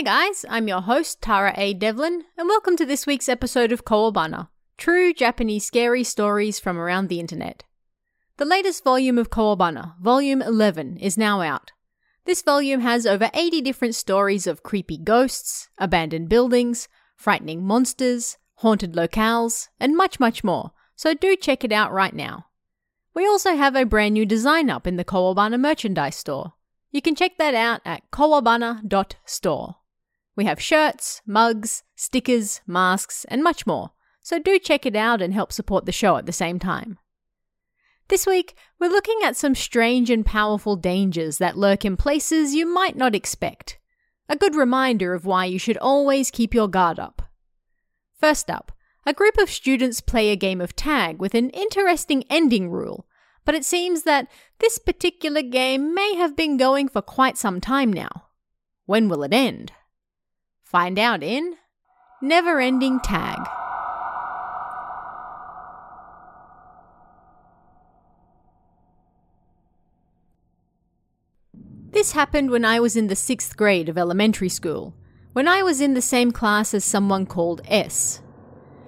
Hey guys, I'm your host, Tara A. Devlin, and welcome to this week's episode of Kowabana True Japanese Scary Stories from Around the Internet. The latest volume of Kowabana, Volume 11, is now out. This volume has over 80 different stories of creepy ghosts, abandoned buildings, frightening monsters, haunted locales, and much, much more, so do check it out right now. We also have a brand new design up in the Kowabana merchandise store. You can check that out at kowabana.store. We have shirts, mugs, stickers, masks, and much more, so do check it out and help support the show at the same time. This week, we're looking at some strange and powerful dangers that lurk in places you might not expect. A good reminder of why you should always keep your guard up. First up, a group of students play a game of tag with an interesting ending rule, but it seems that this particular game may have been going for quite some time now. When will it end? Find out in Never Ending Tag. This happened when I was in the sixth grade of elementary school, when I was in the same class as someone called S.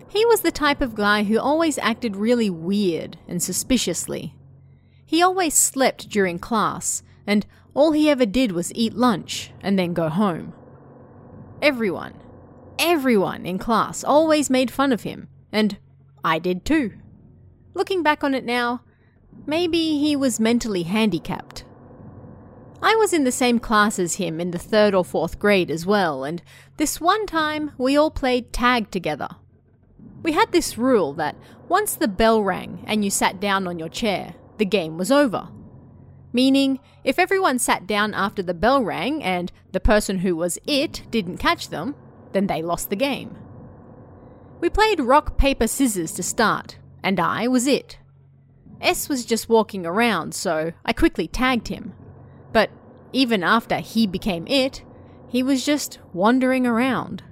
He was the type of guy who always acted really weird and suspiciously. He always slept during class, and all he ever did was eat lunch and then go home. Everyone, everyone in class always made fun of him, and I did too. Looking back on it now, maybe he was mentally handicapped. I was in the same class as him in the third or fourth grade as well, and this one time we all played tag together. We had this rule that once the bell rang and you sat down on your chair, the game was over. Meaning, if everyone sat down after the bell rang and the person who was it didn't catch them, then they lost the game. We played rock, paper, scissors to start, and I was it. S was just walking around, so I quickly tagged him. But even after he became it, he was just wandering around.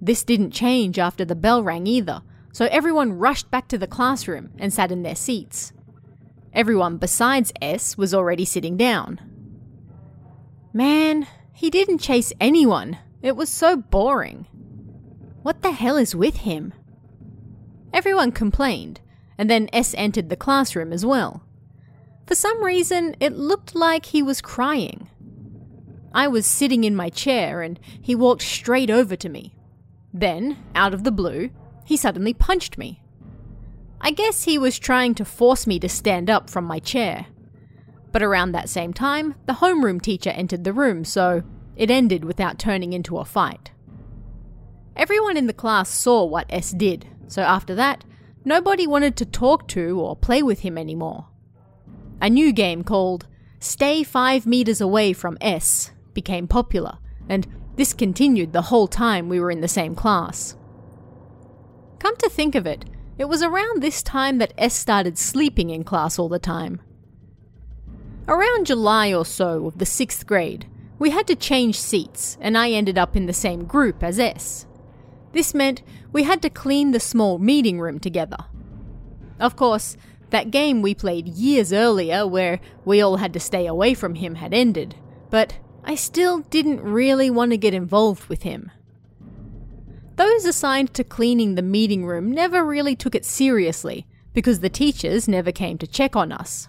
This didn't change after the bell rang either, so everyone rushed back to the classroom and sat in their seats. Everyone besides S was already sitting down. Man, he didn't chase anyone. It was so boring. What the hell is with him? Everyone complained, and then S entered the classroom as well. For some reason, it looked like he was crying. I was sitting in my chair and he walked straight over to me. Then, out of the blue, he suddenly punched me. I guess he was trying to force me to stand up from my chair. But around that same time, the homeroom teacher entered the room, so it ended without turning into a fight. Everyone in the class saw what S did, so after that, nobody wanted to talk to or play with him anymore. A new game called Stay 5 Meters Away from S became popular, and this continued the whole time we were in the same class. Come to think of it, it was around this time that S started sleeping in class all the time. Around July or so of the sixth grade, we had to change seats, and I ended up in the same group as S. This meant we had to clean the small meeting room together. Of course, that game we played years earlier, where we all had to stay away from him, had ended, but I still didn't really want to get involved with him. Those assigned to cleaning the meeting room never really took it seriously because the teachers never came to check on us.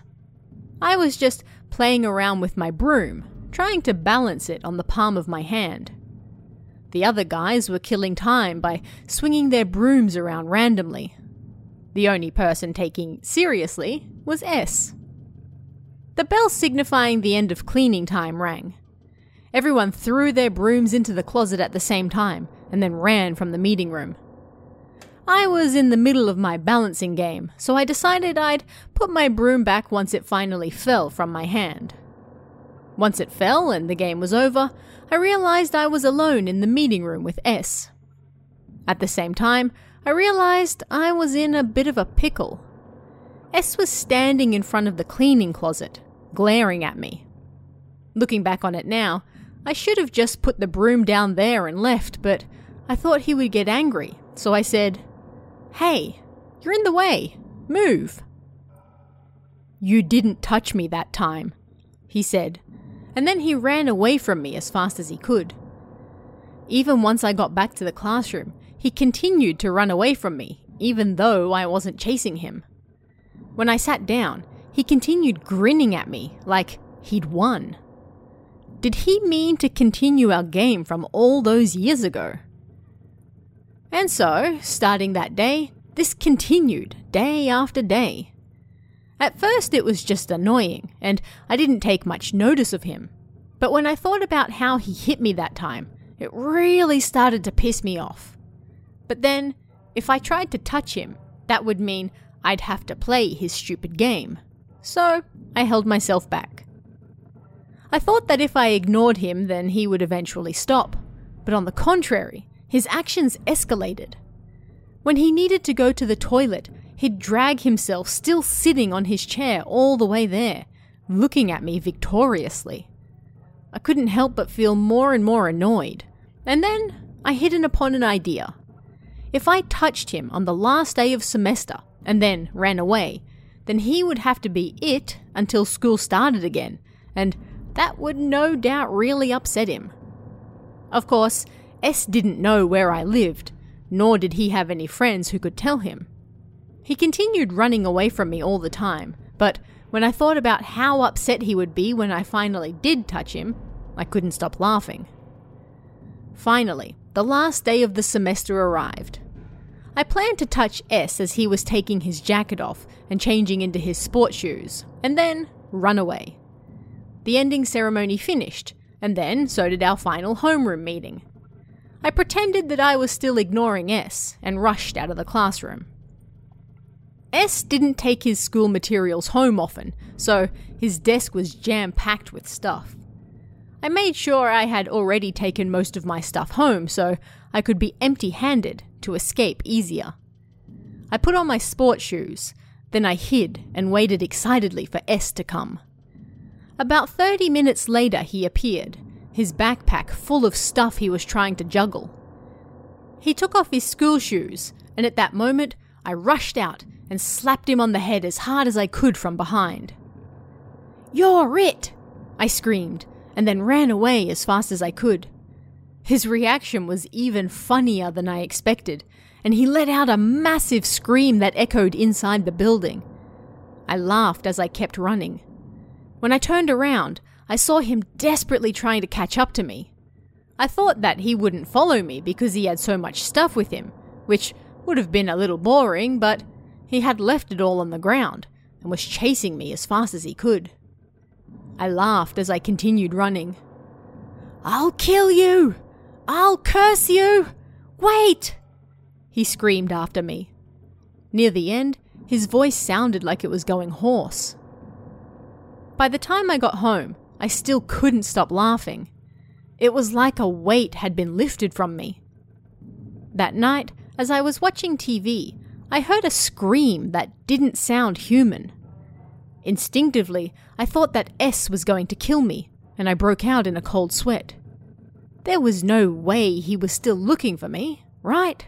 I was just playing around with my broom, trying to balance it on the palm of my hand. The other guys were killing time by swinging their brooms around randomly, the only person taking seriously was S. The bell signifying the end of cleaning time rang. Everyone threw their brooms into the closet at the same time and then ran from the meeting room. I was in the middle of my balancing game, so I decided I'd put my broom back once it finally fell from my hand. Once it fell and the game was over, I realized I was alone in the meeting room with S. At the same time, I realized I was in a bit of a pickle. S was standing in front of the cleaning closet, glaring at me. Looking back on it now, I should have just put the broom down there and left, but I thought he would get angry, so I said, Hey, you're in the way. Move. You didn't touch me that time, he said, and then he ran away from me as fast as he could. even once I got back to the classroom, he continued to run away from me, even though I wasn't chasing him. When I sat down, he continued grinning at me like he'd won. Did he mean to continue our game from all those years ago? And so, starting that day, this continued day after day. At first, it was just annoying, and I didn't take much notice of him. But when I thought about how he hit me that time, it really started to piss me off. But then, if I tried to touch him, that would mean I'd have to play his stupid game. So, I held myself back. I thought that if I ignored him, then he would eventually stop. But on the contrary, his actions escalated. When he needed to go to the toilet, he'd drag himself still sitting on his chair all the way there, looking at me victoriously. I couldn't help but feel more and more annoyed. And then I hit upon an idea. If I touched him on the last day of semester and then ran away, then he would have to be it until school started again, and that would no doubt really upset him. Of course, S didn't know where I lived, nor did he have any friends who could tell him. He continued running away from me all the time, but when I thought about how upset he would be when I finally did touch him, I couldn't stop laughing. Finally, the last day of the semester arrived. I planned to touch S as he was taking his jacket off and changing into his sport shoes, and then run away. The ending ceremony finished, and then so did our final homeroom meeting. I pretended that I was still ignoring S and rushed out of the classroom. S didn't take his school materials home often, so his desk was jam packed with stuff. I made sure I had already taken most of my stuff home so I could be empty handed to escape easier. I put on my sport shoes, then I hid and waited excitedly for S to come. About 30 minutes later, he appeared, his backpack full of stuff he was trying to juggle. He took off his school shoes, and at that moment, I rushed out and slapped him on the head as hard as I could from behind. You're it! I screamed, and then ran away as fast as I could. His reaction was even funnier than I expected, and he let out a massive scream that echoed inside the building. I laughed as I kept running. When I turned around, I saw him desperately trying to catch up to me. I thought that he wouldn't follow me because he had so much stuff with him, which would have been a little boring, but he had left it all on the ground and was chasing me as fast as he could. I laughed as I continued running. I'll kill you! I'll curse you! Wait! He screamed after me. Near the end, his voice sounded like it was going hoarse. By the time I got home, I still couldn't stop laughing. It was like a weight had been lifted from me. That night, as I was watching TV, I heard a scream that didn't sound human. Instinctively, I thought that S was going to kill me, and I broke out in a cold sweat. There was no way he was still looking for me, right?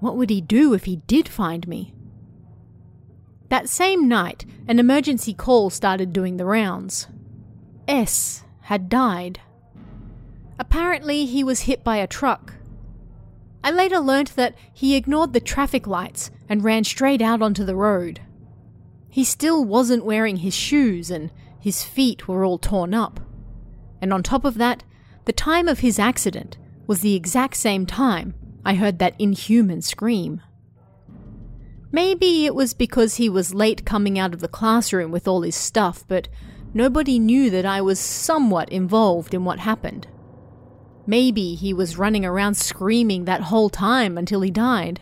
What would he do if he did find me? That same night, an emergency call started doing the rounds. S had died. Apparently, he was hit by a truck. I later learnt that he ignored the traffic lights and ran straight out onto the road. He still wasn't wearing his shoes and his feet were all torn up. And on top of that, the time of his accident was the exact same time I heard that inhuman scream. Maybe it was because he was late coming out of the classroom with all his stuff, but nobody knew that I was somewhat involved in what happened. Maybe he was running around screaming that whole time until he died.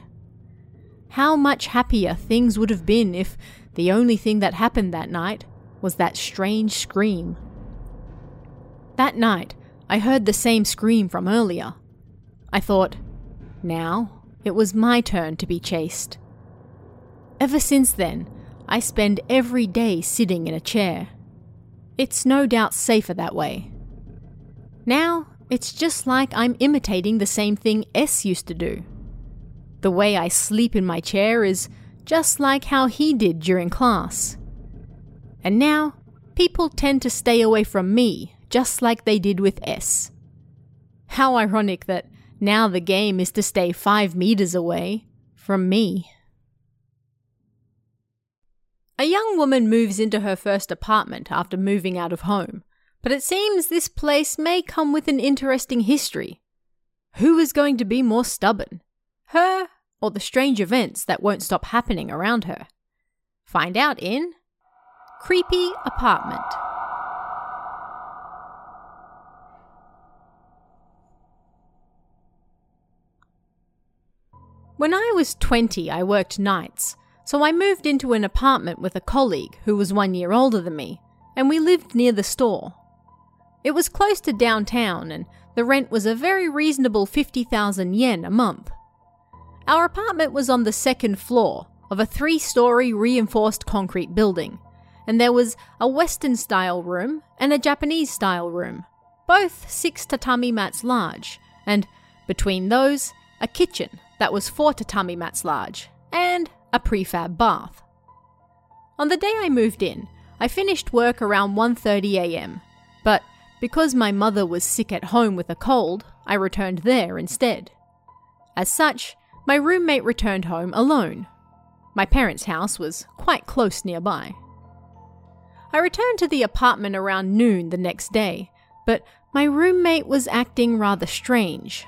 How much happier things would have been if the only thing that happened that night was that strange scream. That night, I heard the same scream from earlier. I thought, now it was my turn to be chased. Ever since then, I spend every day sitting in a chair. It's no doubt safer that way. Now, it's just like I'm imitating the same thing S used to do. The way I sleep in my chair is just like how he did during class. And now, people tend to stay away from me just like they did with S. How ironic that now the game is to stay five meters away from me. A young woman moves into her first apartment after moving out of home, but it seems this place may come with an interesting history. Who is going to be more stubborn? Her or the strange events that won't stop happening around her? Find out in Creepy Apartment. When I was 20, I worked nights, so I moved into an apartment with a colleague who was one year older than me, and we lived near the store. It was close to downtown, and the rent was a very reasonable 50,000 yen a month. Our apartment was on the second floor of a three story reinforced concrete building, and there was a Western style room and a Japanese style room, both six tatami mats large, and between those, a kitchen that was four tatami mats large, and a prefab bath. On the day I moved in, I finished work around 1:30 a.m. But because my mother was sick at home with a cold, I returned there instead. As such, my roommate returned home alone. My parents' house was quite close nearby. I returned to the apartment around noon the next day, but my roommate was acting rather strange.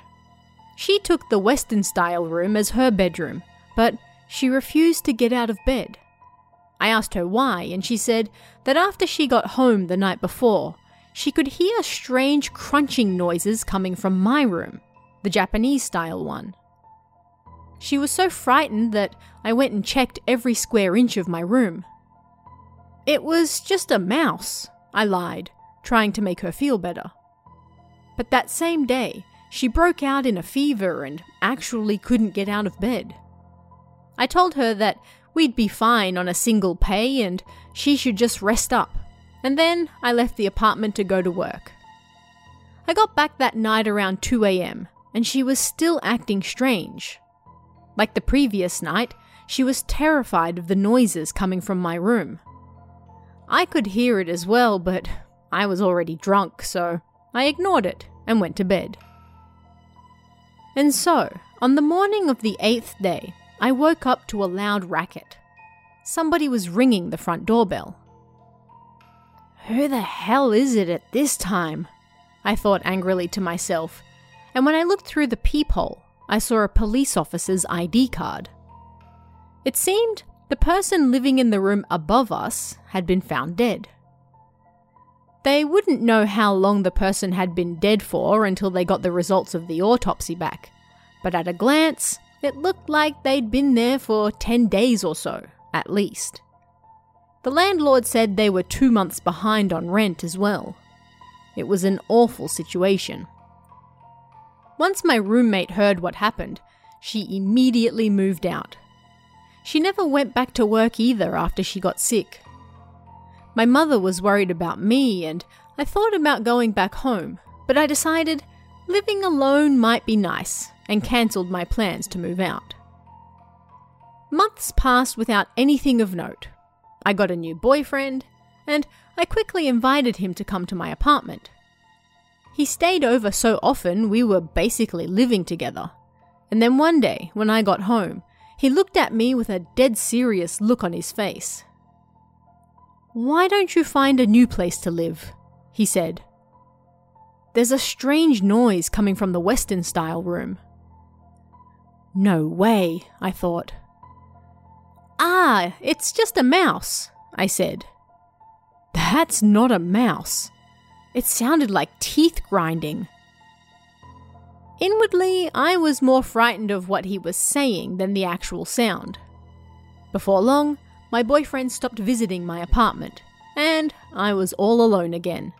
She took the Western style room as her bedroom, but she refused to get out of bed. I asked her why, and she said that after she got home the night before, she could hear strange crunching noises coming from my room, the Japanese style one. She was so frightened that I went and checked every square inch of my room. It was just a mouse, I lied, trying to make her feel better. But that same day, she broke out in a fever and actually couldn't get out of bed. I told her that we'd be fine on a single pay and she should just rest up, and then I left the apartment to go to work. I got back that night around 2 am, and she was still acting strange. Like the previous night, she was terrified of the noises coming from my room. I could hear it as well, but I was already drunk, so I ignored it and went to bed. And so, on the morning of the eighth day, I woke up to a loud racket. Somebody was ringing the front doorbell. Who the hell is it at this time? I thought angrily to myself, and when I looked through the peephole, I saw a police officer's ID card. It seemed the person living in the room above us had been found dead. They wouldn't know how long the person had been dead for until they got the results of the autopsy back, but at a glance, it looked like they'd been there for 10 days or so, at least. The landlord said they were two months behind on rent as well. It was an awful situation. Once my roommate heard what happened, she immediately moved out. She never went back to work either after she got sick. My mother was worried about me, and I thought about going back home, but I decided living alone might be nice and cancelled my plans to move out. Months passed without anything of note. I got a new boyfriend, and I quickly invited him to come to my apartment. He stayed over so often we were basically living together. And then one day, when I got home, he looked at me with a dead serious look on his face. Why don't you find a new place to live? he said. There's a strange noise coming from the Western style room. No way, I thought. Ah, it's just a mouse, I said. That's not a mouse. It sounded like teeth grinding. Inwardly, I was more frightened of what he was saying than the actual sound. Before long, my boyfriend stopped visiting my apartment, and I was all alone again.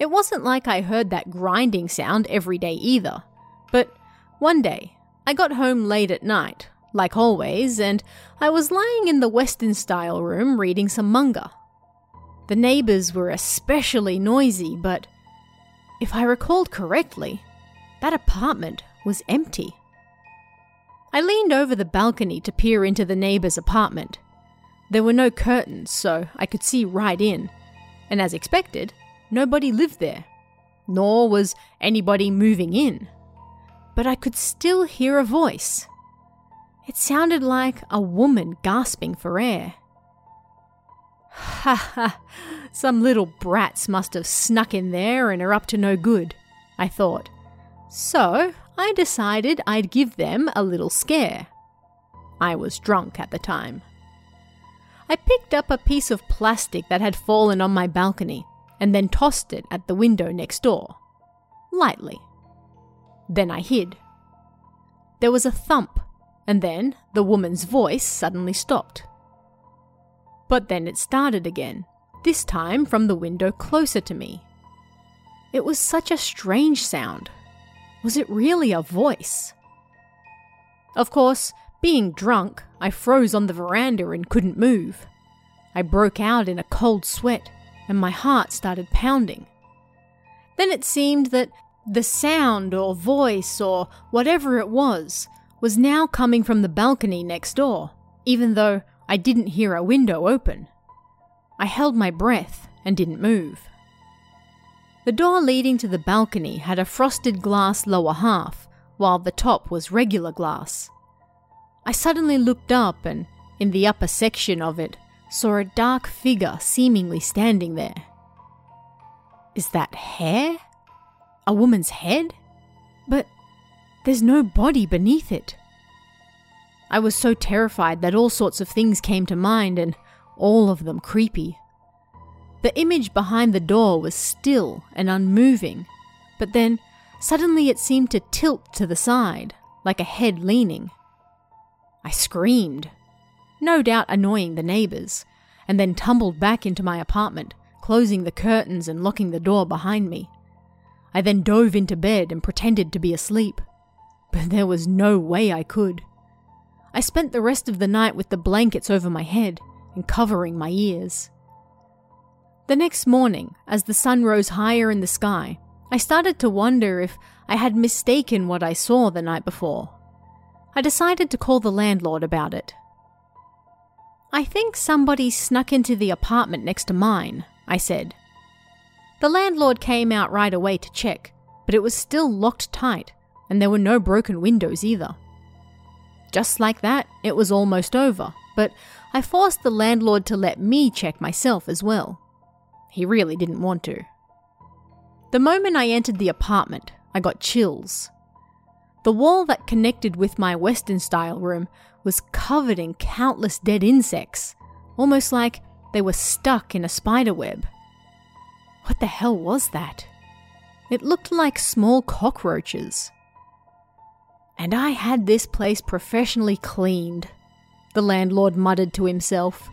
It wasn't like I heard that grinding sound every day either, but one day I got home late at night, like always, and I was lying in the Western style room reading some manga. The neighbours were especially noisy, but if I recalled correctly, that apartment was empty. I leaned over the balcony to peer into the neighbour's apartment. There were no curtains, so I could see right in, and as expected, nobody lived there. nor was anybody moving in. But I could still hear a voice. It sounded like a woman gasping for air. Ha ha, some little brats must have snuck in there and are up to no good, I thought. So I decided I'd give them a little scare. I was drunk at the time. I picked up a piece of plastic that had fallen on my balcony and then tossed it at the window next door. Lightly. Then I hid. There was a thump, and then the woman's voice suddenly stopped. But then it started again, this time from the window closer to me. It was such a strange sound. Was it really a voice? Of course, being drunk, I froze on the veranda and couldn't move. I broke out in a cold sweat, and my heart started pounding. Then it seemed that the sound or voice or whatever it was was now coming from the balcony next door, even though I didn't hear a window open. I held my breath and didn't move. The door leading to the balcony had a frosted glass lower half, while the top was regular glass. I suddenly looked up and, in the upper section of it, saw a dark figure seemingly standing there. Is that hair? A woman's head? But there's no body beneath it. I was so terrified that all sorts of things came to mind, and all of them creepy. The image behind the door was still and unmoving, but then suddenly it seemed to tilt to the side, like a head leaning. I screamed, no doubt annoying the neighbours, and then tumbled back into my apartment, closing the curtains and locking the door behind me. I then dove into bed and pretended to be asleep, but there was no way I could. I spent the rest of the night with the blankets over my head and covering my ears. The next morning, as the sun rose higher in the sky, I started to wonder if I had mistaken what I saw the night before. I decided to call the landlord about it. I think somebody snuck into the apartment next to mine, I said. The landlord came out right away to check, but it was still locked tight, and there were no broken windows either. Just like that, it was almost over, but I forced the landlord to let me check myself as well. He really didn't want to. The moment I entered the apartment, I got chills. The wall that connected with my Western style room was covered in countless dead insects, almost like they were stuck in a spider web. What the hell was that? It looked like small cockroaches. And I had this place professionally cleaned, the landlord muttered to himself.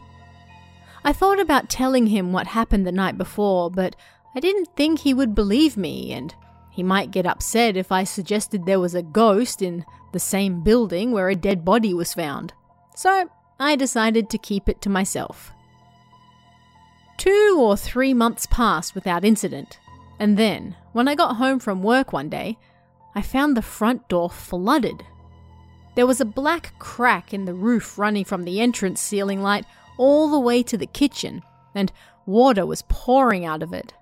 I thought about telling him what happened the night before, but I didn't think he would believe me, and he might get upset if I suggested there was a ghost in the same building where a dead body was found. So I decided to keep it to myself. Two or three months passed without incident, and then, when I got home from work one day, I found the front door flooded. There was a black crack in the roof running from the entrance ceiling light all the way to the kitchen, and water was pouring out of it.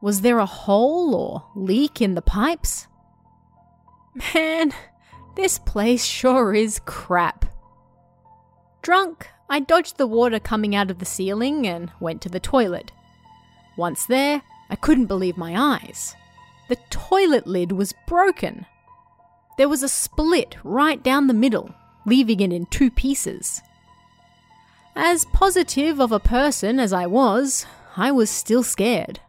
Was there a hole or leak in the pipes? Man, this place sure is crap. Drunk, I dodged the water coming out of the ceiling and went to the toilet. Once there, I couldn't believe my eyes. The toilet lid was broken. There was a split right down the middle, leaving it in two pieces. As positive of a person as I was, I was still scared.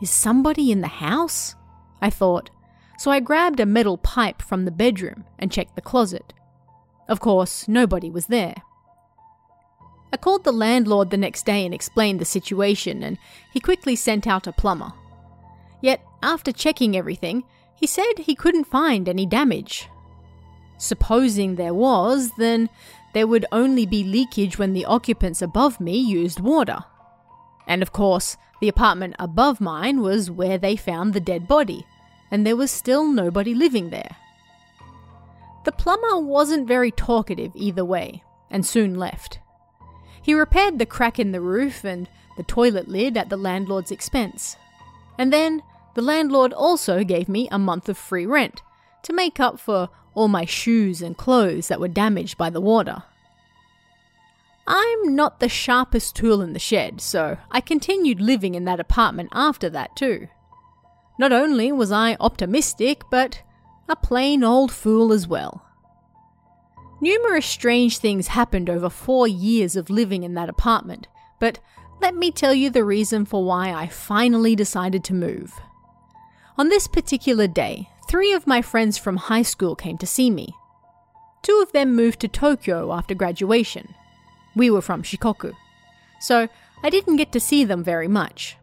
Is somebody in the house? I thought, so I grabbed a metal pipe from the bedroom and checked the closet. Of course, nobody was there. I called the landlord the next day and explained the situation, and he quickly sent out a plumber. Yet, after checking everything, he said he couldn't find any damage. Supposing there was, then there would only be leakage when the occupants above me used water. And of course, the apartment above mine was where they found the dead body, and there was still nobody living there. The plumber wasn't very talkative either way, and soon left. He repaired the crack in the roof and the toilet lid at the landlord's expense. And then the landlord also gave me a month of free rent to make up for all my shoes and clothes that were damaged by the water. I'm not the sharpest tool in the shed, so I continued living in that apartment after that too. Not only was I optimistic, but a plain old fool as well. Numerous strange things happened over four years of living in that apartment, but let me tell you the reason for why I finally decided to move. On this particular day, three of my friends from high school came to see me. Two of them moved to Tokyo after graduation. We were from Shikoku. So I didn't get to see them very much.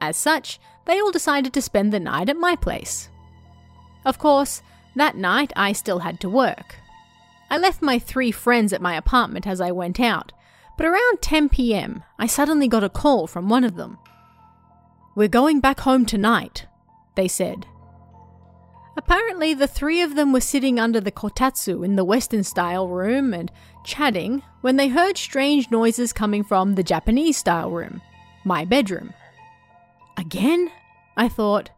As such, they all decided to spend the night at my place. Of course, that night I still had to work. I left my three friends at my apartment as I went out, but around 10 pm, I suddenly got a call from one of them. We're going back home tonight, they said. Apparently, the three of them were sitting under the kotatsu in the Western style room and chatting when they heard strange noises coming from the Japanese style room, my bedroom. Again? I thought,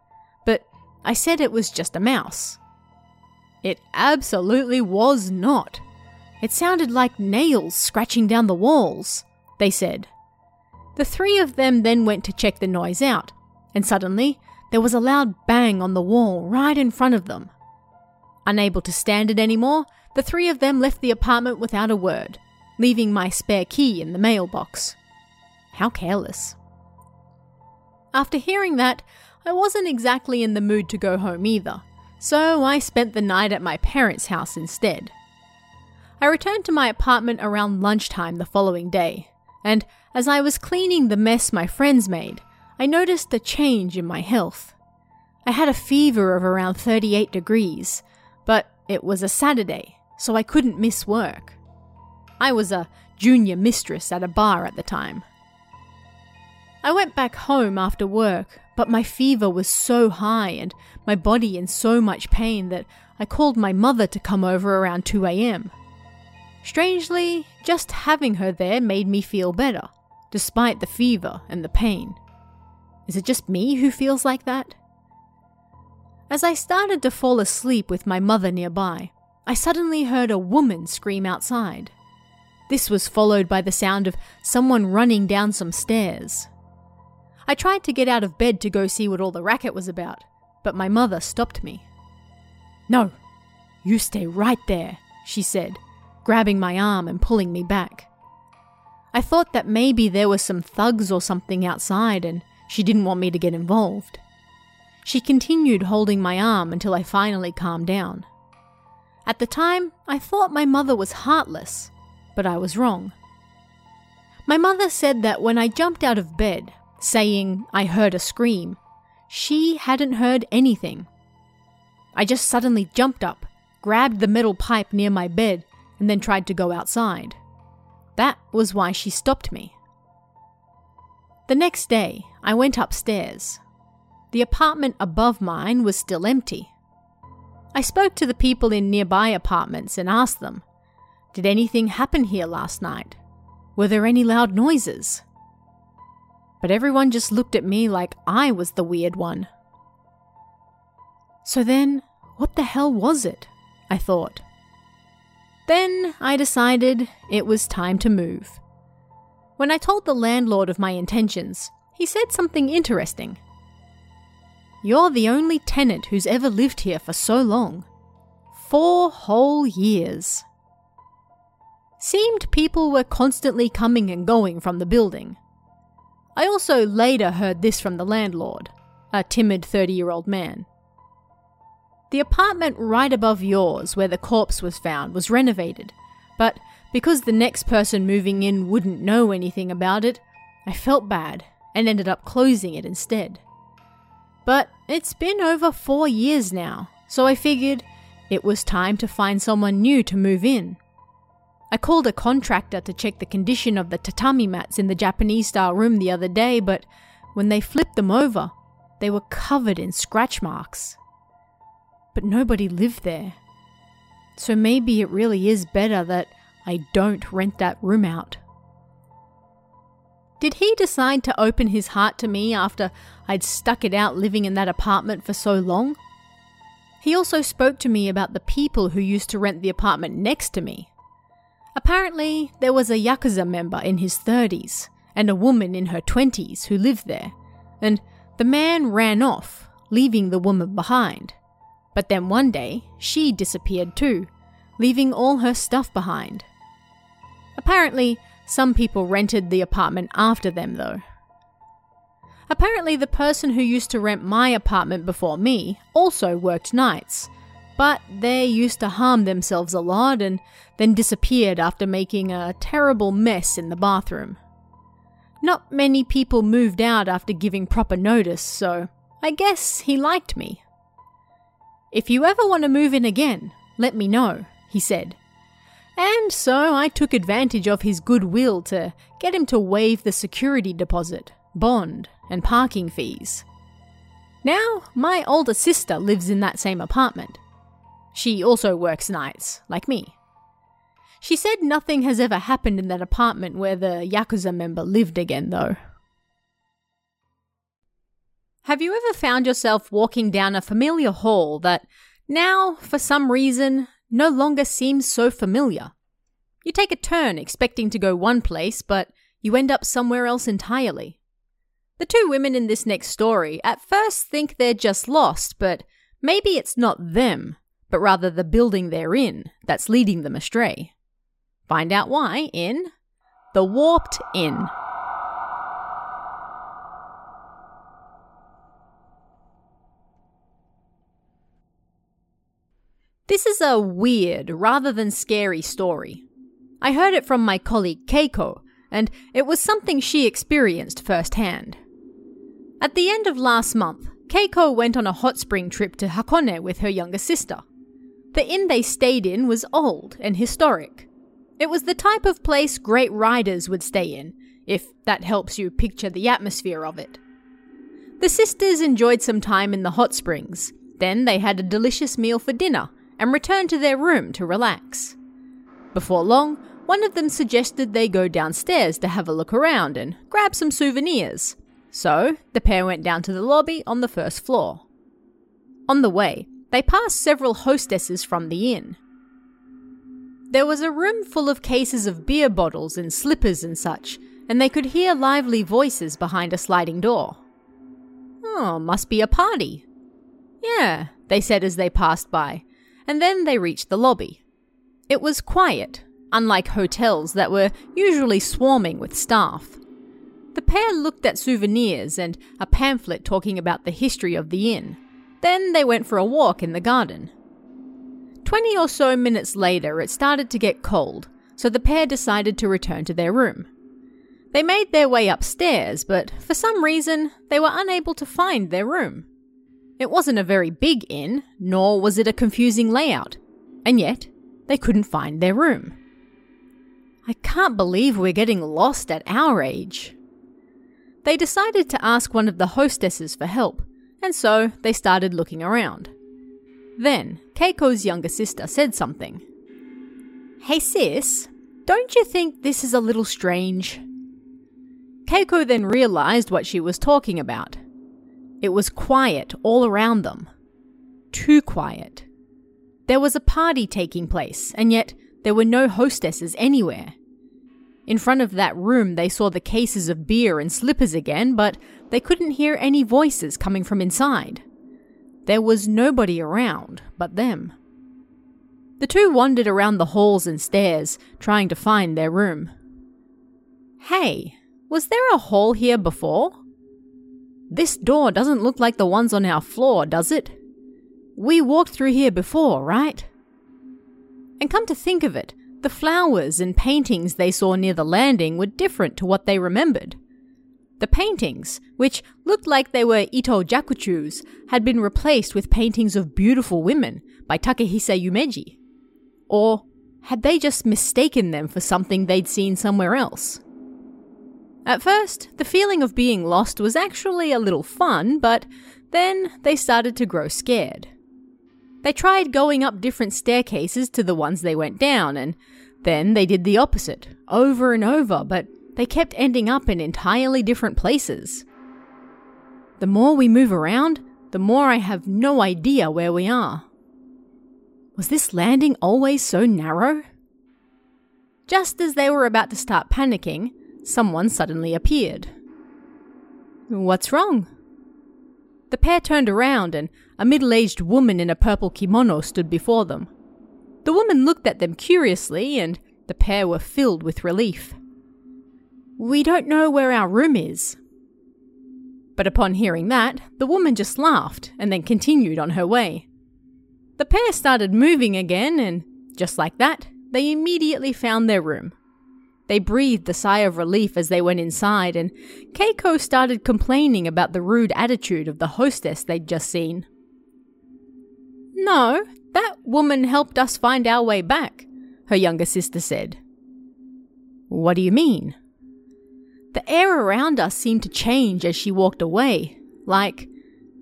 but I said it was just a mouse. It absolutely was not. It sounded like nails scratching down the walls, they said. The three of them then went to check the noise out, and suddenly there was a loud bang on the wall right in front of them. Unable to stand it anymore, the three of them left the apartment without a word, leaving my spare key in the mailbox. How careless. After hearing that, I wasn't exactly in the mood to go home either, so I spent the night at my parents' house instead. I returned to my apartment around lunchtime the following day, and as I was cleaning the mess my friends made, I noticed a change in my health. I had a fever of around 38 degrees, but it was a Saturday, so I couldn't miss work. I was a junior mistress at a bar at the time. I went back home after work, but my fever was so high and my body in so much pain that I called my mother to come over around 2 am. Strangely, just having her there made me feel better, despite the fever and the pain. Is it just me who feels like that? As I started to fall asleep with my mother nearby, I suddenly heard a woman scream outside. This was followed by the sound of someone running down some stairs. I tried to get out of bed to go see what all the racket was about, but my mother stopped me. No, you stay right there, she said, grabbing my arm and pulling me back. I thought that maybe there were some thugs or something outside and she didn't want me to get involved. She continued holding my arm until I finally calmed down. At the time, I thought my mother was heartless, but I was wrong. My mother said that when I jumped out of bed, saying I heard a scream, she hadn't heard anything. I just suddenly jumped up, grabbed the metal pipe near my bed, and then tried to go outside. That was why she stopped me. The next day, I went upstairs. The apartment above mine was still empty. I spoke to the people in nearby apartments and asked them, Did anything happen here last night? Were there any loud noises? But everyone just looked at me like I was the weird one. So then, what the hell was it? I thought. Then I decided it was time to move. When I told the landlord of my intentions, he said something interesting. You're the only tenant who's ever lived here for so long. Four whole years. Seemed people were constantly coming and going from the building. I also later heard this from the landlord, a timid 30 year old man. The apartment right above yours, where the corpse was found, was renovated, but because the next person moving in wouldn't know anything about it, I felt bad and ended up closing it instead. But it's been over four years now, so I figured it was time to find someone new to move in. I called a contractor to check the condition of the tatami mats in the Japanese style room the other day, but when they flipped them over, they were covered in scratch marks. But nobody lived there. So maybe it really is better that I don't rent that room out. Did he decide to open his heart to me after I'd stuck it out living in that apartment for so long? He also spoke to me about the people who used to rent the apartment next to me. Apparently, there was a Yakuza member in his 30s and a woman in her 20s who lived there, and the man ran off, leaving the woman behind. But then one day, she disappeared too, leaving all her stuff behind. Apparently, some people rented the apartment after them, though. Apparently, the person who used to rent my apartment before me also worked nights, but they used to harm themselves a lot and then disappeared after making a terrible mess in the bathroom. Not many people moved out after giving proper notice, so I guess he liked me. If you ever want to move in again, let me know, he said. And so I took advantage of his goodwill to get him to waive the security deposit, bond, and parking fees. Now, my older sister lives in that same apartment. She also works nights, like me. She said nothing has ever happened in that apartment where the Yakuza member lived again, though. Have you ever found yourself walking down a familiar hall that now, for some reason, no longer seems so familiar. You take a turn expecting to go one place, but you end up somewhere else entirely. The two women in this next story at first think they're just lost, but maybe it's not them, but rather the building they're in that's leading them astray. Find out why in The Warped Inn. This is a weird rather than scary story. I heard it from my colleague Keiko, and it was something she experienced firsthand. At the end of last month, Keiko went on a hot spring trip to Hakone with her younger sister. The inn they stayed in was old and historic. It was the type of place great riders would stay in, if that helps you picture the atmosphere of it. The sisters enjoyed some time in the hot springs, then they had a delicious meal for dinner and returned to their room to relax. Before long, one of them suggested they go downstairs to have a look around and grab some souvenirs. So, the pair went down to the lobby on the first floor. On the way, they passed several hostesses from the inn. There was a room full of cases of beer bottles and slippers and such, and they could hear lively voices behind a sliding door. Oh, must be a party. Yeah, they said as they passed by, and then they reached the lobby. It was quiet, unlike hotels that were usually swarming with staff. The pair looked at souvenirs and a pamphlet talking about the history of the inn. Then they went for a walk in the garden. Twenty or so minutes later, it started to get cold, so the pair decided to return to their room. They made their way upstairs, but for some reason, they were unable to find their room. It wasn't a very big inn, nor was it a confusing layout, and yet they couldn't find their room. I can't believe we're getting lost at our age. They decided to ask one of the hostesses for help, and so they started looking around. Then, Keiko's younger sister said something. Hey sis, don't you think this is a little strange? Keiko then realized what she was talking about. It was quiet all around them. Too quiet. There was a party taking place, and yet there were no hostesses anywhere. In front of that room, they saw the cases of beer and slippers again, but they couldn't hear any voices coming from inside. There was nobody around but them. The two wandered around the halls and stairs, trying to find their room. Hey, was there a hall here before? This door doesn't look like the ones on our floor, does it? We walked through here before, right? And come to think of it, the flowers and paintings they saw near the landing were different to what they remembered. The paintings, which looked like they were Ito Jakuchus, had been replaced with paintings of beautiful women by Takehisa Yumeji. Or had they just mistaken them for something they'd seen somewhere else? At first, the feeling of being lost was actually a little fun, but then they started to grow scared. They tried going up different staircases to the ones they went down, and then they did the opposite, over and over, but they kept ending up in entirely different places. The more we move around, the more I have no idea where we are. Was this landing always so narrow? Just as they were about to start panicking, someone suddenly appeared. What's wrong? The pair turned around and a middle aged woman in a purple kimono stood before them. The woman looked at them curiously, and the pair were filled with relief. We don't know where our room is. But upon hearing that, the woman just laughed and then continued on her way. The pair started moving again, and just like that, they immediately found their room. They breathed a sigh of relief as they went inside, and Keiko started complaining about the rude attitude of the hostess they'd just seen. No, that woman helped us find our way back, her younger sister said. What do you mean? The air around us seemed to change as she walked away, like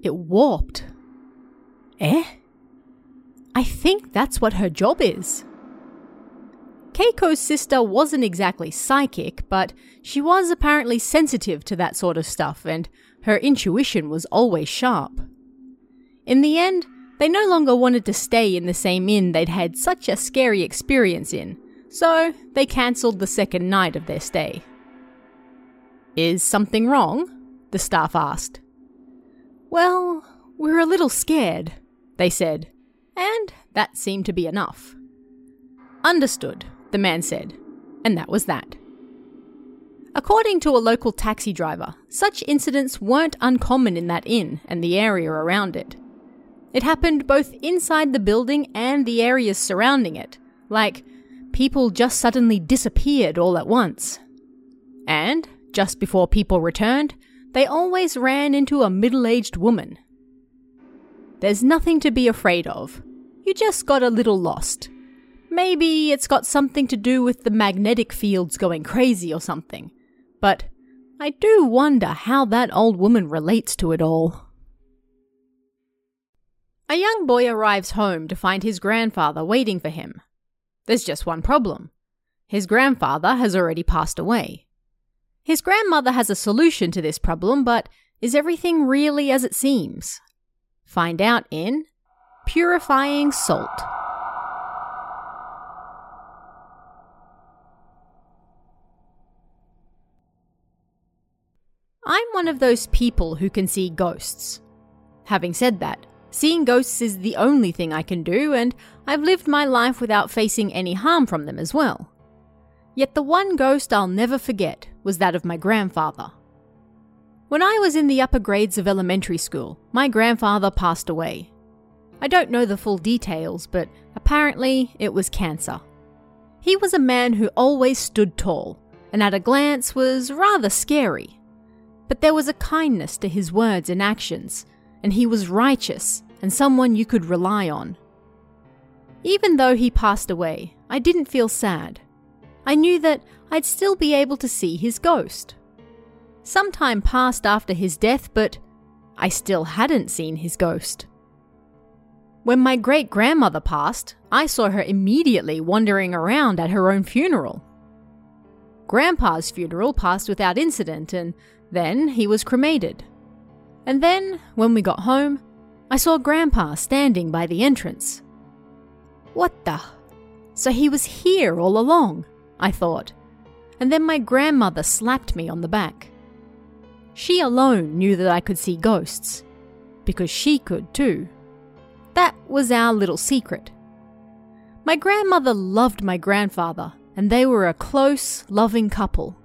it warped. Eh? I think that's what her job is. Keiko's sister wasn't exactly psychic, but she was apparently sensitive to that sort of stuff, and her intuition was always sharp. In the end, they no longer wanted to stay in the same inn they'd had such a scary experience in, so they cancelled the second night of their stay. Is something wrong? The staff asked. Well, we're a little scared, they said, and that seemed to be enough. Understood, the man said, and that was that. According to a local taxi driver, such incidents weren't uncommon in that inn and the area around it. It happened both inside the building and the areas surrounding it, like people just suddenly disappeared all at once. And, just before people returned, they always ran into a middle aged woman. There's nothing to be afraid of. You just got a little lost. Maybe it's got something to do with the magnetic fields going crazy or something. But I do wonder how that old woman relates to it all. A young boy arrives home to find his grandfather waiting for him. There's just one problem. His grandfather has already passed away. His grandmother has a solution to this problem, but is everything really as it seems? Find out in Purifying Salt. I'm one of those people who can see ghosts. Having said that, seeing ghosts is the only thing I can do, and I've lived my life without facing any harm from them as well. Yet the one ghost I'll never forget was that of my grandfather. When I was in the upper grades of elementary school, my grandfather passed away. I don't know the full details, but apparently it was cancer. He was a man who always stood tall, and at a glance was rather scary. But there was a kindness to his words and actions, and he was righteous and someone you could rely on. Even though he passed away, I didn't feel sad. I knew that I'd still be able to see his ghost. Some time passed after his death, but I still hadn't seen his ghost. When my great grandmother passed, I saw her immediately wandering around at her own funeral. Grandpa's funeral passed without incident, and then he was cremated. And then, when we got home, I saw Grandpa standing by the entrance. What the? So he was here all along, I thought. And then my grandmother slapped me on the back. She alone knew that I could see ghosts, because she could too. That was our little secret. My grandmother loved my grandfather, and they were a close, loving couple.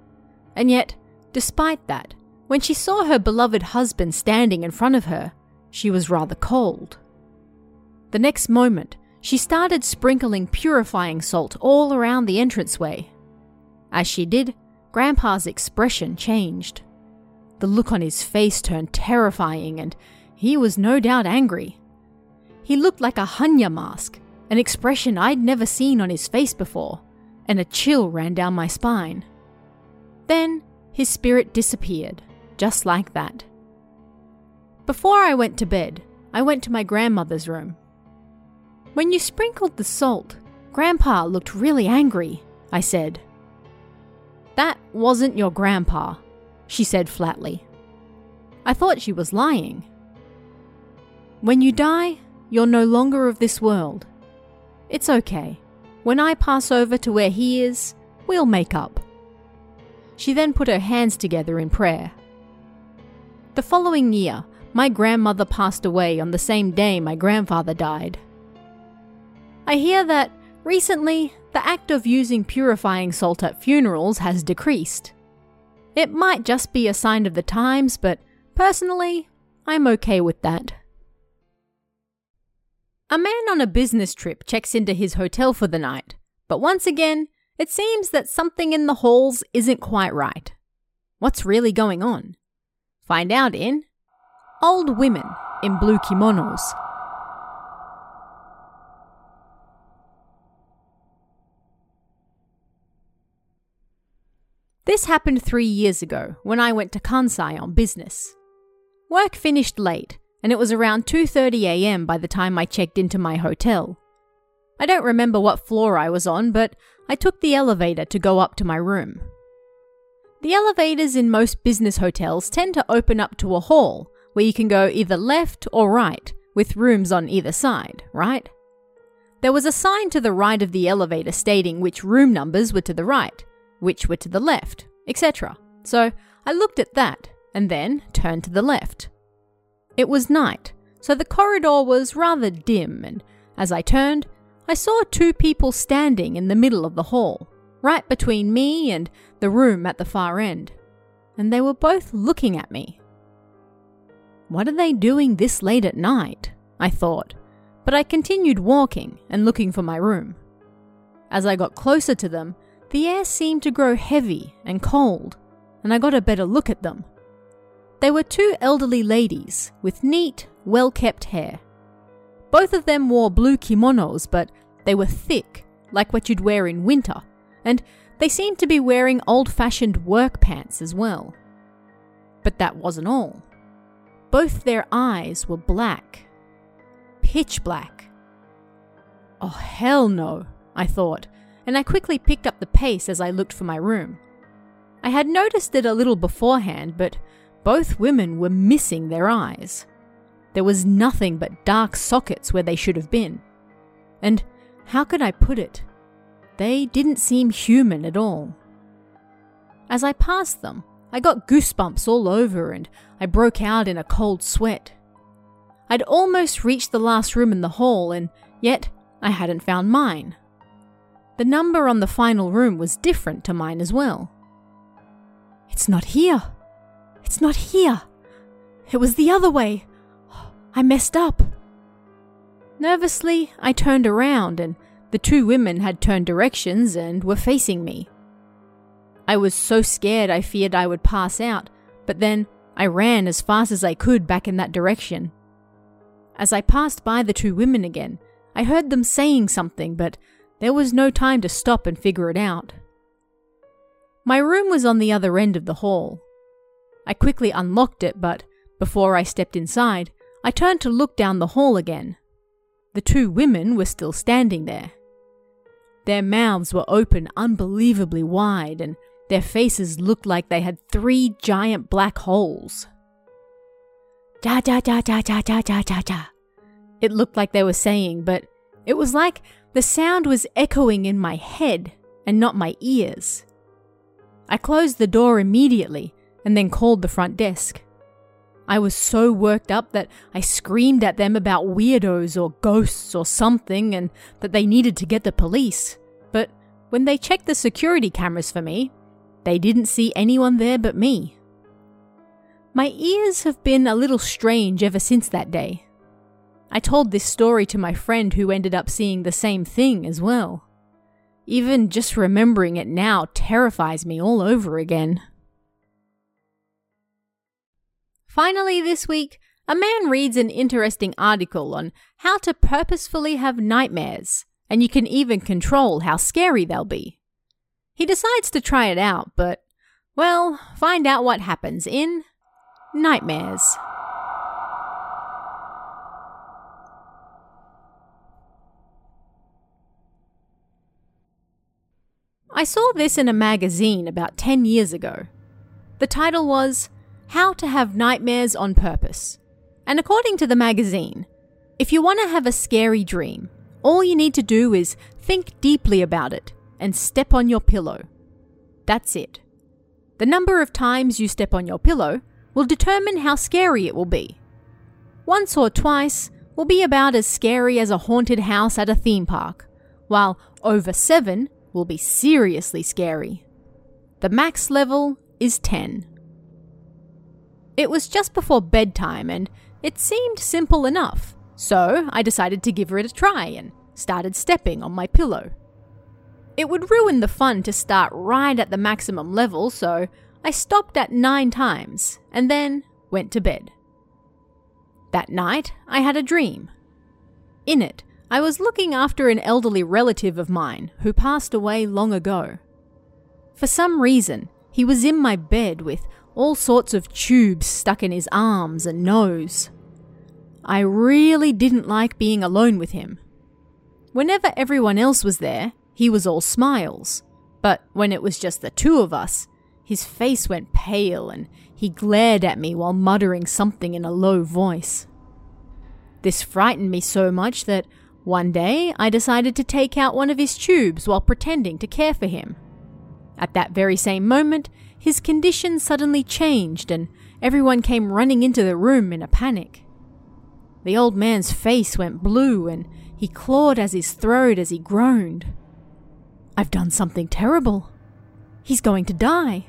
And yet, despite that, when she saw her beloved husband standing in front of her, she was rather cold. The next moment, she started sprinkling purifying salt all around the entranceway. As she did, Grandpa's expression changed. The look on his face turned terrifying, and he was no doubt angry. He looked like a Hanya mask, an expression I'd never seen on his face before, and a chill ran down my spine. Then his spirit disappeared, just like that. Before I went to bed, I went to my grandmother's room. When you sprinkled the salt, Grandpa looked really angry, I said. That wasn't your grandpa, she said flatly. I thought she was lying. When you die, you're no longer of this world. It's okay. When I pass over to where he is, we'll make up. She then put her hands together in prayer. The following year, my grandmother passed away on the same day my grandfather died. I hear that recently the act of using purifying salt at funerals has decreased. It might just be a sign of the times, but personally, I'm okay with that. A man on a business trip checks into his hotel for the night, but once again, it seems that something in the halls isn't quite right. What's really going on? Find out in Old Women in Blue Kimonos. This happened three years ago when I went to Kansai on business. Work finished late, and it was around 2:30 a.m. by the time I checked into my hotel. I don't remember what floor I was on, but I took the elevator to go up to my room. The elevators in most business hotels tend to open up to a hall where you can go either left or right, with rooms on either side, right? There was a sign to the right of the elevator stating which room numbers were to the right, which were to the left, etc. So I looked at that and then turned to the left. It was night, so the corridor was rather dim, and as I turned, I saw two people standing in the middle of the hall, right between me and the room at the far end, and they were both looking at me. What are they doing this late at night? I thought, but I continued walking and looking for my room. As I got closer to them, the air seemed to grow heavy and cold, and I got a better look at them. They were two elderly ladies with neat, well kept hair. Both of them wore blue kimonos, but they were thick, like what you'd wear in winter, and they seemed to be wearing old fashioned work pants as well. But that wasn't all. Both their eyes were black. Pitch black. Oh, hell no, I thought, and I quickly picked up the pace as I looked for my room. I had noticed it a little beforehand, but both women were missing their eyes. There was nothing but dark sockets where they should have been. And how could I put it? They didn't seem human at all. As I passed them, I got goosebumps all over and I broke out in a cold sweat. I'd almost reached the last room in the hall, and yet I hadn't found mine. The number on the final room was different to mine as well. It's not here, it's not here. It was the other way. I messed up. Nervously, I turned around, and the two women had turned directions and were facing me. I was so scared I feared I would pass out, but then I ran as fast as I could back in that direction. As I passed by the two women again, I heard them saying something, but there was no time to stop and figure it out. My room was on the other end of the hall, I quickly unlocked it, but before I stepped inside, I turned to look down the hall again. The two women were still standing there. Their mouths were open unbelievably wide, and their faces looked like they had three giant black holes. Da da da da da da da da da. It looked like they were saying, but it was like the sound was echoing in my head and not my ears. I closed the door immediately and then called the front desk. I was so worked up that I screamed at them about weirdos or ghosts or something and that they needed to get the police. But when they checked the security cameras for me, they didn't see anyone there but me. My ears have been a little strange ever since that day. I told this story to my friend who ended up seeing the same thing as well. Even just remembering it now terrifies me all over again. Finally, this week, a man reads an interesting article on how to purposefully have nightmares, and you can even control how scary they'll be. He decides to try it out, but, well, find out what happens in Nightmares. I saw this in a magazine about 10 years ago. The title was How to Have Nightmares on Purpose. And according to the magazine, if you want to have a scary dream, all you need to do is think deeply about it and step on your pillow. That's it. The number of times you step on your pillow will determine how scary it will be. Once or twice will be about as scary as a haunted house at a theme park, while over seven will be seriously scary. The max level is 10. It was just before bedtime and it seemed simple enough, so I decided to give it a try and started stepping on my pillow. It would ruin the fun to start right at the maximum level, so I stopped at nine times and then went to bed. That night, I had a dream. In it, I was looking after an elderly relative of mine who passed away long ago. For some reason, he was in my bed with all sorts of tubes stuck in his arms and nose. I really didn't like being alone with him. Whenever everyone else was there, he was all smiles. But when it was just the two of us, his face went pale and he glared at me while muttering something in a low voice. This frightened me so much that one day I decided to take out one of his tubes while pretending to care for him. At that very same moment, his condition suddenly changed and everyone came running into the room in a panic. The old man's face went blue and he clawed at his throat as he groaned. I've done something terrible. He's going to die.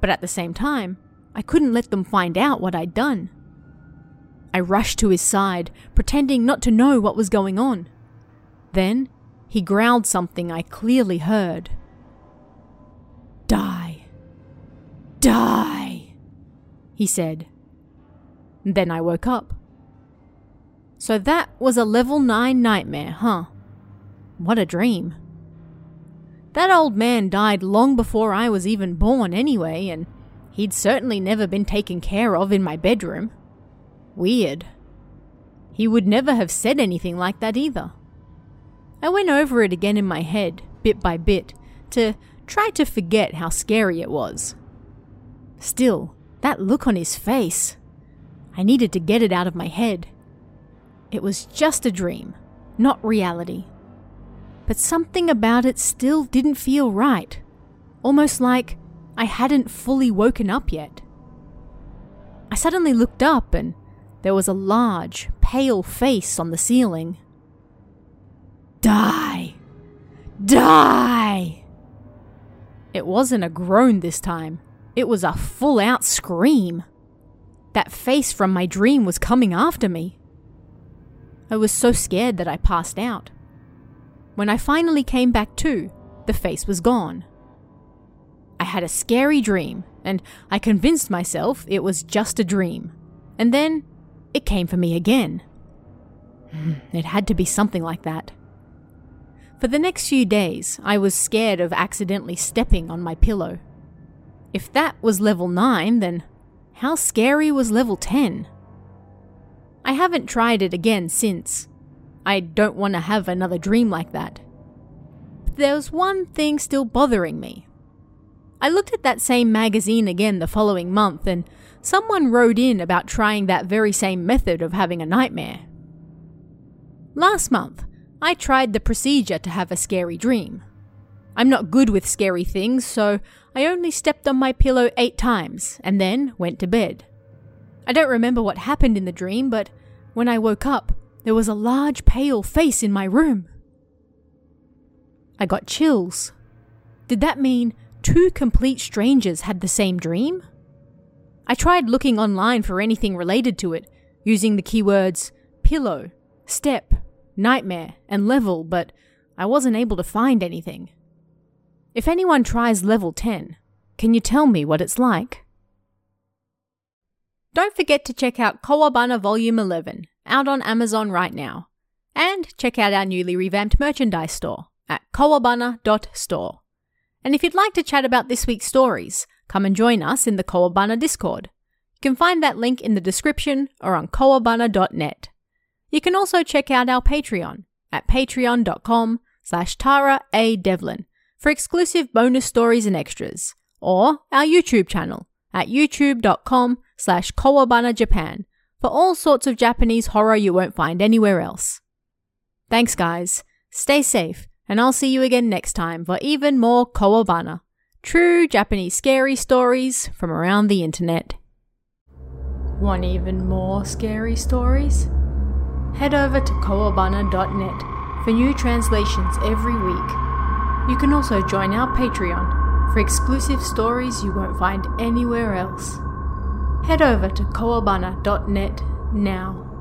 But at the same time, I couldn't let them find out what I'd done. I rushed to his side, pretending not to know what was going on. Then he growled something I clearly heard. Die. Die, he said. Then I woke up. So that was a level 9 nightmare, huh? What a dream. That old man died long before I was even born, anyway, and he'd certainly never been taken care of in my bedroom. Weird. He would never have said anything like that either. I went over it again in my head, bit by bit, to try to forget how scary it was. Still, that look on his face. I needed to get it out of my head. It was just a dream, not reality but something about it still didn't feel right. Almost like I hadn't fully woken up yet. I suddenly looked up and there was a large, pale face on the ceiling. Die! Die! It wasn't a groan this time, it was a full out scream. That face from my dream was coming after me. I was so scared that I passed out. When I finally came back to, the face was gone. I had a scary dream, and I convinced myself it was just a dream. And then it came for me again. Hmm, it had to be something like that. For the next few days, I was scared of accidentally stepping on my pillow. If that was level 9, then how scary was level 10? I haven't tried it again since, I don't want to have another dream like that. But there's one thing still bothering me. I looked at that same magazine again the following month, and someone wrote in about trying that very same method of having a nightmare. Last month, I tried the procedure to have a scary dream. I'm not good with scary things, so I only stepped on my pillow eight times and then went to bed. I don't remember what happened in the dream, but when I woke up, there was a large pale face in my room. I got chills. Did that mean two complete strangers had the same dream? I tried looking online for anything related to it, using the keywords pillow, step, nightmare, and level, but I wasn't able to find anything. If anyone tries level 10, can you tell me what it's like? Don't forget to check out Kowabana Volume 11 out on Amazon right now. And check out our newly revamped merchandise store at kowabana.store. And if you'd like to chat about this week's stories, come and join us in the Kowabana Discord. You can find that link in the description or on kowabana.net. You can also check out our Patreon at patreon.com slash Tara A. Devlin for exclusive bonus stories and extras, or our YouTube channel at youtube.com slash kowabana for all sorts of Japanese horror you won't find anywhere else. Thanks guys, stay safe, and I'll see you again next time for even more Kowabana, true Japanese scary stories from around the internet. Want even more scary stories? Head over to kowabana.net for new translations every week. You can also join our Patreon for exclusive stories you won't find anywhere else. Head over to kowabana.net now.